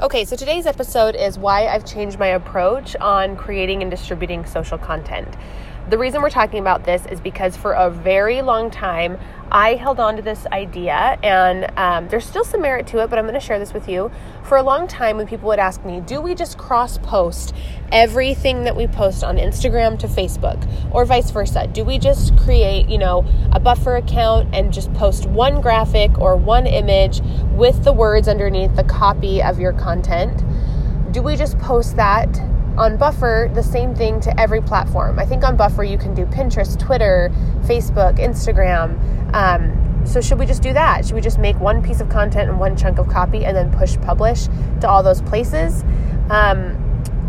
Okay, so today's episode is why I've changed my approach on creating and distributing social content. The reason we're talking about this is because for a very long time, I held on to this idea, and um, there's still some merit to it, but I'm going to share this with you. For a long time, when people would ask me, do we just cross post everything that we post on Instagram to Facebook, or vice versa? Do we just create, you know, a buffer account and just post one graphic or one image with the words underneath the copy of your content? Do we just post that on Buffer, the same thing to every platform. I think on Buffer you can do Pinterest, Twitter, Facebook, Instagram. Um, so should we just do that? Should we just make one piece of content and one chunk of copy and then push publish to all those places? Um,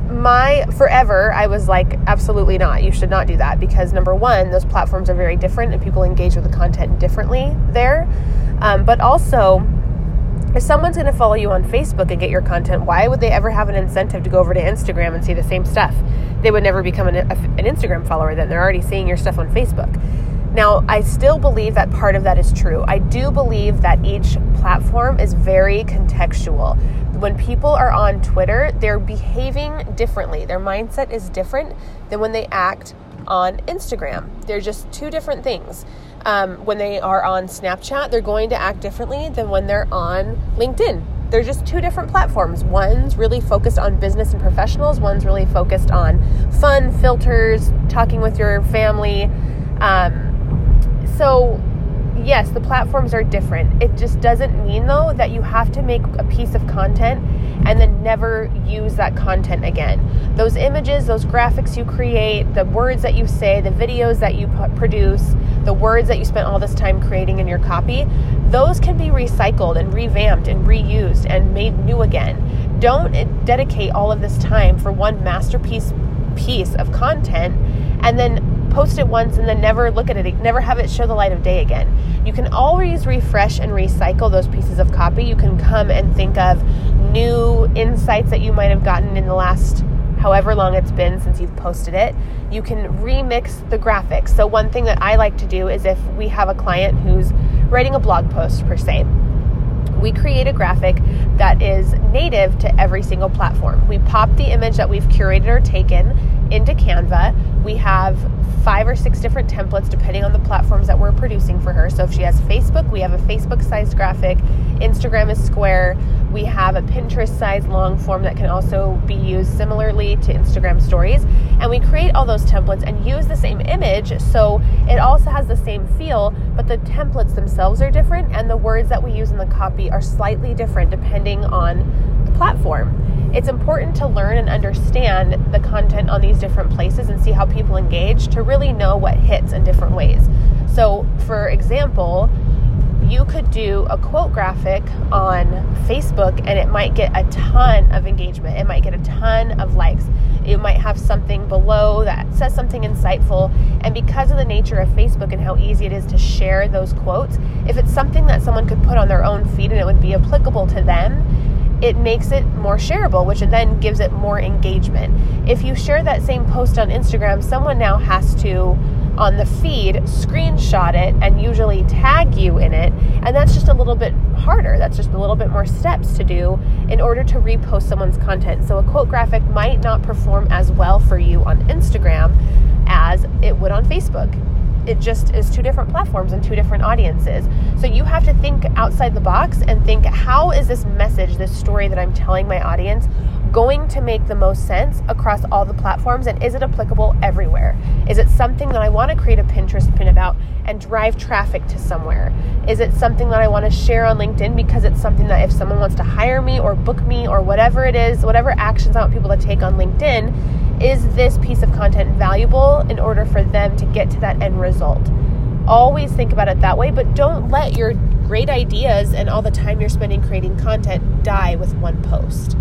my forever, I was like, absolutely not. You should not do that because number one, those platforms are very different and people engage with the content differently there. Um, but also, if someone's going to follow you on Facebook and get your content, why would they ever have an incentive to go over to Instagram and see the same stuff? They would never become an, an Instagram follower then. They're already seeing your stuff on Facebook. Now, I still believe that part of that is true. I do believe that each platform is very contextual. When people are on Twitter, they're behaving differently. Their mindset is different than when they act on Instagram. They're just two different things um, when they are on Snapchat, they're going to act differently than when they're on LinkedIn. They're just two different platforms. One's really focused on business and professionals, one's really focused on fun, filters, talking with your family. Um, so, yes, the platforms are different. It just doesn't mean, though, that you have to make a piece of content and then never use that content again. Those images, those graphics you create, the words that you say, the videos that you produce, the words that you spent all this time creating in your copy, those can be recycled and revamped and reused and made new again. Don't dedicate all of this time for one masterpiece piece of content and then post it once and then never look at it, never have it show the light of day again. You can always refresh and recycle those pieces of copy. You can come and think of new insights that you might have gotten in the last however long it's been since you've posted it. You can remix the graphics. So, one thing that I like to do is if we have a client who's writing a blog post, per se, we create a graphic that is native to every single platform. We pop the image that we've curated or taken into Canva. We have five or six different templates depending on the platforms that we're producing for her. So if she has Facebook, we have a Facebook sized graphic. Instagram is square. We have a Pinterest sized long form that can also be used similarly to Instagram stories. And we create all those templates and use the same image so it also has the same feel, but the templates themselves are different and the words that we use in the copy are slightly different depending on the platform it's important to learn and understand the content on these different places and see how people engage to really know what hits in different ways. So, for example, you could do a quote graphic on Facebook and it might get a ton of engagement. It might get a ton of likes. It might have something below that says something insightful. And because of the nature of Facebook and how easy it is to share those quotes, if it's something that someone could put on their own feed and it would be applicable to them, it makes it more shareable, which then gives it more engagement. If you share that same post on Instagram, someone now has to, on the feed, screenshot it and usually tag you in it. And that's just a little bit harder. That's just a little bit more steps to do in order to repost someone's content. So a quote graphic might not perform as well for you on Instagram as it would on Facebook it just is two different platforms and two different audiences. So you have to think outside the box and think how is this message, this story that I'm telling my audience going to make the most sense across all the platforms and is it applicable everywhere? Is it something that I want to create a Pinterest pin about and drive traffic to somewhere? Is it something that I want to share on LinkedIn because it's something that if someone wants to hire me or book me or whatever it is, whatever actions I want people to take on LinkedIn, is this piece of content valuable in order for them to get to that end result? Always think about it that way, but don't let your great ideas and all the time you're spending creating content die with one post.